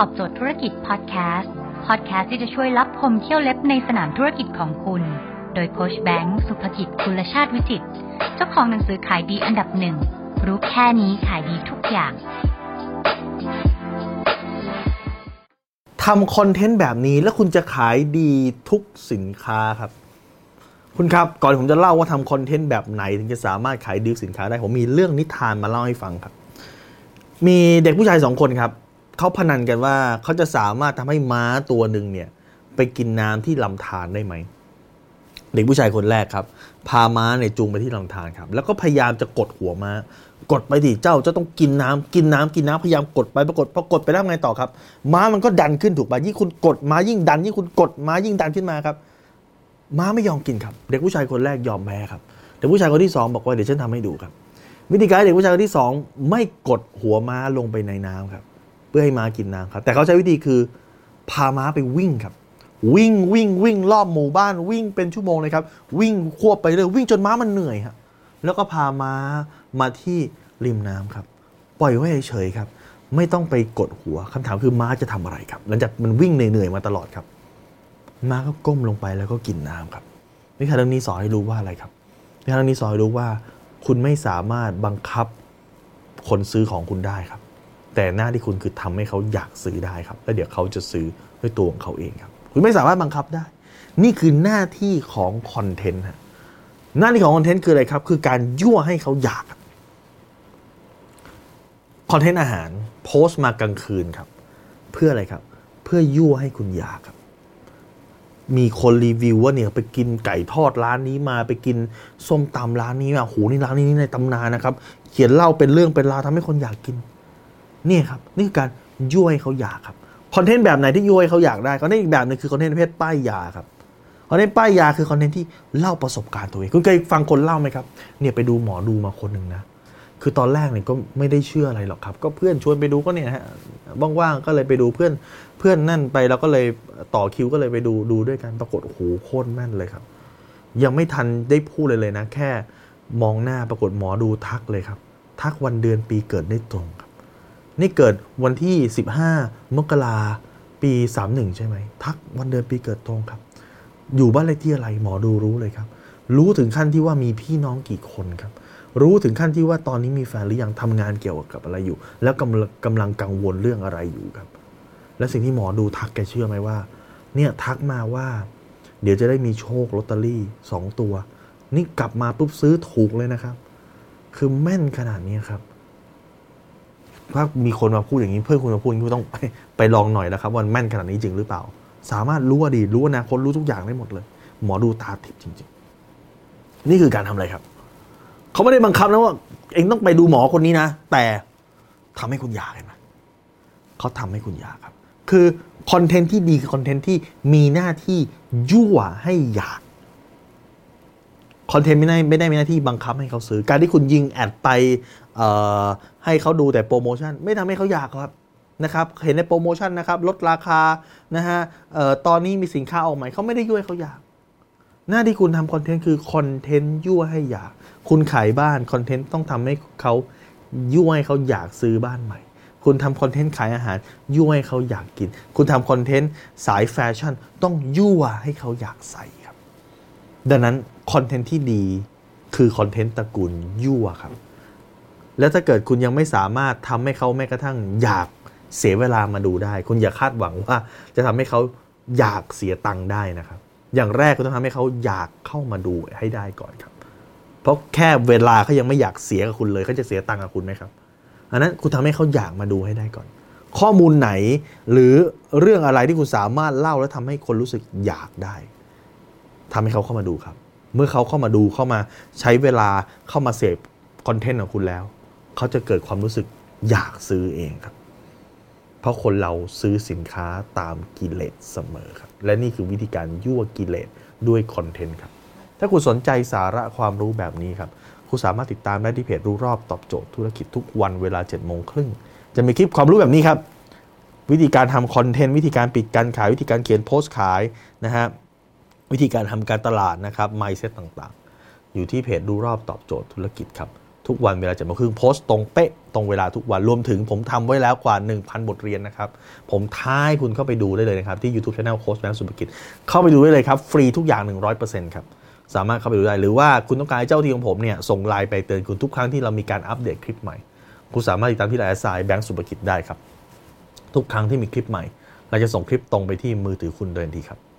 ตอบโจทย์ธุรกิจพอดแคสต์พอดแคสต์ที่จะช่วยรับพมเที่ยวเล็บในสนามธุรกิจของคุณ โดยโคชแบงค์สุภกิจคุณชาติวิจิตเจ้าของหนังสือขายดีอันดับหนึ่งรู้แค่นี้ขายดีทุกอย่างทำคอนเทนต์แบบนี้แล้วคุณจะขายดีทุกสินค้าครับ คุณครับก่อนผมจะเล่าว่าทำคอนเทนต์แบบไหน ถึงจะสามารถขายดีสินค้าได้ผมมีเรื่องนิทานมาเล่าให้ฟังครับ มีเด็กผู้ชายสองคนครับ เขาพนันกันว่าเขาจะสามารถทำให้ม้าตัวหนึ่งเนี่ย ไปกินน้ำที่ลำธารได้ไหมเด็กผู้ชายคนแรกครับ พาม้าเนี่ยจูงไปที่ลำธารครับ แล้วก็พยายามจะกดหัวม้า กดไปดิเจ้าจะต้องกินน้ำกินน้ำกินน้ำพยายามกดไปปรากฏพอกดไปแล้วไงต่อครับ ม้ามันก็ดันขึ้นถูกป่ะยิ่งคุณกดม้ายิ่งดันยิ่งคุณกดม้ายิ่งดันขึ้นมาครับ ม้าไม่ยอมกินครับ เด็กผู้ชายคนแรกยอมแพ้ครับเด็กผู้ชายคนที่สองบอกว่าเดี๋ยวฉันทำให้ดูครับ วิธีการเด็กผู้ชายคนที่สองไม่กดหัวม้าลงไปในน้ำครับ พื่อให้ม้ากินน้ำครับ แต่เขาใช้วิธีคือ พาม้าไปวิ่งครับ วิ่งวิ่งวิ่งรอบหมู่บ้านวิ่งเป็นชั่วโมงเลยครับ วิ่งควบไปเลยวิ่งจนม้ามันเหนื่อยครับแล้วก็พาม้ามาที่ริมน้ำครับ ปล่อยไว้เฉยครับ ไม่ต้องไปกดหัวคำถามคือม้าจะทำอะไรครับ หลังจากมันวิ่งเหนื่อยๆมาตลอดครับม้าก็ก้มลงไปแล้วก็กินน้ำครับนิทานเรื่องนี้สอนให้รู้ว่าอะไรครับนิทานเรื่องนี้สอนให้รู้ว่า คุณไม่สามารถบังคับคนซื้อของคุณได้ครับ แต่หน้าที่คุณคือทำให้เขาอยากซื้อได้ครับ แล้วเดี๋ยวเขาจะซื้อด้วยตัวของเขาเองครับ คุณไม่สามารถบังคับได้ นี่คือหน้าที่ของคอนเทนต์ฮะหน้าที่ของคอนเทนต์คืออะไรครับ คือการยั่วให้เขาอยากครับคอนเทนต์อาหารโพสต์มากลางคืนครับ เพื่ออะไรครับ เพื่อยั่วให้คุณอยากครับ มีคนรีวิวว่าเนี่ยไปกินไก่ทอดร้านนี้มาไปกินส้มตำร้านนี้มาโหนี่ร้านนี้ในตำนานนะครับ เขียนเล่าเป็นเรื่องเป็นราวทำให้คนอยากกิน นี่ครับนี่คือการยั่วให้เขาอยากครับคอนเทนต์แบบไหนที่ยั่วให้เขาอยากได้คอนเทนต์อีกแบบหนึงคือคอนเทนต์ประเภทป้ายยาครับคอนเทนต์ป้ายยาคือคอนเทนต์ที่เล่าประสบการณ์ตัวเองคุณเคยฟังคนเล่าไหมครับเนี่ยไปดูหมอดูมาคนหนึ่งนะคือตอนแรกเนี่ยก็ไม่ได้เชื่ออะไรหรอกครับ ก็เพื่อนชวนไปดูก็เนี่ยฮะว่างๆก็เลยไปดูเพื่อนเพื่อนนั่นไปแล้วก็เลยต่อคิวก็เลยไปดูดูด้วยกันปรากฏโอ้โหโคตรแม่นเลยครับ ยังไม่ทันได้พูดเลยเลยนะ แค่มองหน้าปรากฏหมอดูทักเลยครับ ทักวันเดือนปีเกิดได้ตรงค นี่เกิดวันที่ 15 มกราปี 31 ใช่ไหม ทักวันเดือนปีเกิดตรงครับ อยู่บ้านเลขที่อะไรหมอดูรู้เลยครับ รู้ถึงขั้นที่ว่ามีพี่น้องกี่คนครับ รู้ถึงขั้นที่ว่าตอนนี้มีแฟนหรือยังทำงานเกี่ยวกับอะไรอยู่ แล้วกำลังกำลังกังวลเรื่องอะไรอยู่ครับ และสิ่งที่หมอดูทักแกเชื่อไหมว่า เนี่ยทักมาว่า เดี๋ยวจะได้มีโชคลอตเตอรี่สองตัว นี่กลับมาปุ๊บซื้อถูกเลยนะครับ คือแม่นขนาดนี้ครับ ถ้ามีคนมาพูดอย่างนี้เพื่อนคุณมาพูดอย่างนี้คุณต้องไปไปลองหน่อยนะครับว่ามันแม่นขนาดนี้จริงหรือเปล่า สามารถรู้อดีตรู้อนาคตรู้ทุกอย่างได้หมดเลย หมอดูตาทิพย์จริง ๆ นี่คือการทำอะไรครับ เขาไม่ได้บังคับนะว่า เองต้องไปดูหมอคนนี้นะ แต่ทำให้คุณอยากเห็นไหมเขาทำให้คุณอยากครับ คือคอนเทนต์ที่ดีคือคอนเทนต์ที่มีหน้าที่ยั่วให้อยาก คอนเทนต์ไม่ได้ไม่ได้มีหน้าที่บังคับให้เขาซื้อ การที่คุณยิงแอดไปให้เขาดูแต่โปรโมชั่น ไม่ทำให้เขาอยากครับนะครับเห็นในโปรโมชั่นนะครับลดราคานะฮะออตอนนี้มีสินค้าออกใหม่เขาไม่ได้ยั่วให้เขาอยาก หน้าที่คุณทำคอนเทนต์คือคอนเทนต์ยั่วให้อยาก คุณขายบ้านคอนเทนต์ต้องทำให้เขายั่วให้เขาอยากซื้อบ้านใหม่ คุณทำคอนเทนต์ขายอาหาร ยั่วให้เขาอยากกิน คุณทำคอนเทนต์สายแฟชั่นต้องยั่วให้เขาอยากใส่ ดังนั้นคอนเทนต์ที่ดีคือคอนเทนต์ตระกูลยั่วครับ แล้วถ้าเกิดคุณยังไม่สามารถทำให้เขาแม้กระทั่งอยากเสียเวลามาดูได้ คุณอย่าคาดหวังว่า จะทำให้เขาอยากเสียตังค์ได้นะครับ อย่างแรกคุณต้องทำให้เขาอยากเข้ามาดูให้ได้ก่อนครับ เพราะแค่เวลาเขายังไม่อยากเสียกับคุณเลยเขาจะเสียตังค์กับคุณไหมครับ อันนั้นคุณทำให้เขาอยากมาดูให้ได้ก่อน ข้อมูลไหนหรือเรื่องอะไรที่คุณสามารถเล่าแล้วทำให้คนรู้สึกอยากได้ ทำให้เขาเข้ามาดูครับ เมื่อเขาเข้ามาดูเข้ามาใช้เวลาเข้ามาเสพคอนเทนต์ของคุณแล้ว เขาจะเกิดความรู้สึกอยากซื้อเองครับ เพราะคนเราซื้อสินค้าตามกิเลสเสมอครับ และนี่คือวิธีการยั่วกิเลสด้วยคอนเทนต์ครับ ถ้าคุณสนใจสาระความรู้แบบนี้ครับ คุณสามารถติดตามได้ที่เพจรู้รอบตอบโจทย์ธุรกิจทุกวันเวลา7จ็ดโมงครึ่ง จะมีคลิปความรู้แบบนี้ครับ วิธีการทำคอนเทนต์วิธีการปิดการขายวิธีการเขียนโพสต์ขายนะฮะ วิธีการทำการตลาดนะครับ mindset ต่างๆ อยู่ที่เพจรู้รอบตอบโจทย์ธุรกิจครับ ทุกวันเวลาจ็ดโมงครึ่งโพสต์ตรงเป๊ะ ตรงเวลาทุกวันรวมถึงผมทำไว้แล้วกว่า 1,000 บทเรียนนะครับ ผมท้ายคุณเข้าไปดูได้เลยนะครับ ที่ YouTube Channel โค้ชแบงค์สุภกิจ เข้าไปดูได้เลยครับ ฟรีทุกอย่าง 100%ครับสามารถเข้าไปดูได้ หรือว่าคุณต้องการให้เจ้าที่ของผมเนี่ยส่งไลน์ไปเตือนคุณทุกครั้งที่เรามีการอัปเดตคลิปใหม่ คุณสามารถติดตามที่ไลน์สายแบงค์สุภกิจได้ครับ ทุกครั้งที่มีคลิปใหม่ เราจะส่งคลิปตรงไปที่มือถือคุณโดยทันทีครับ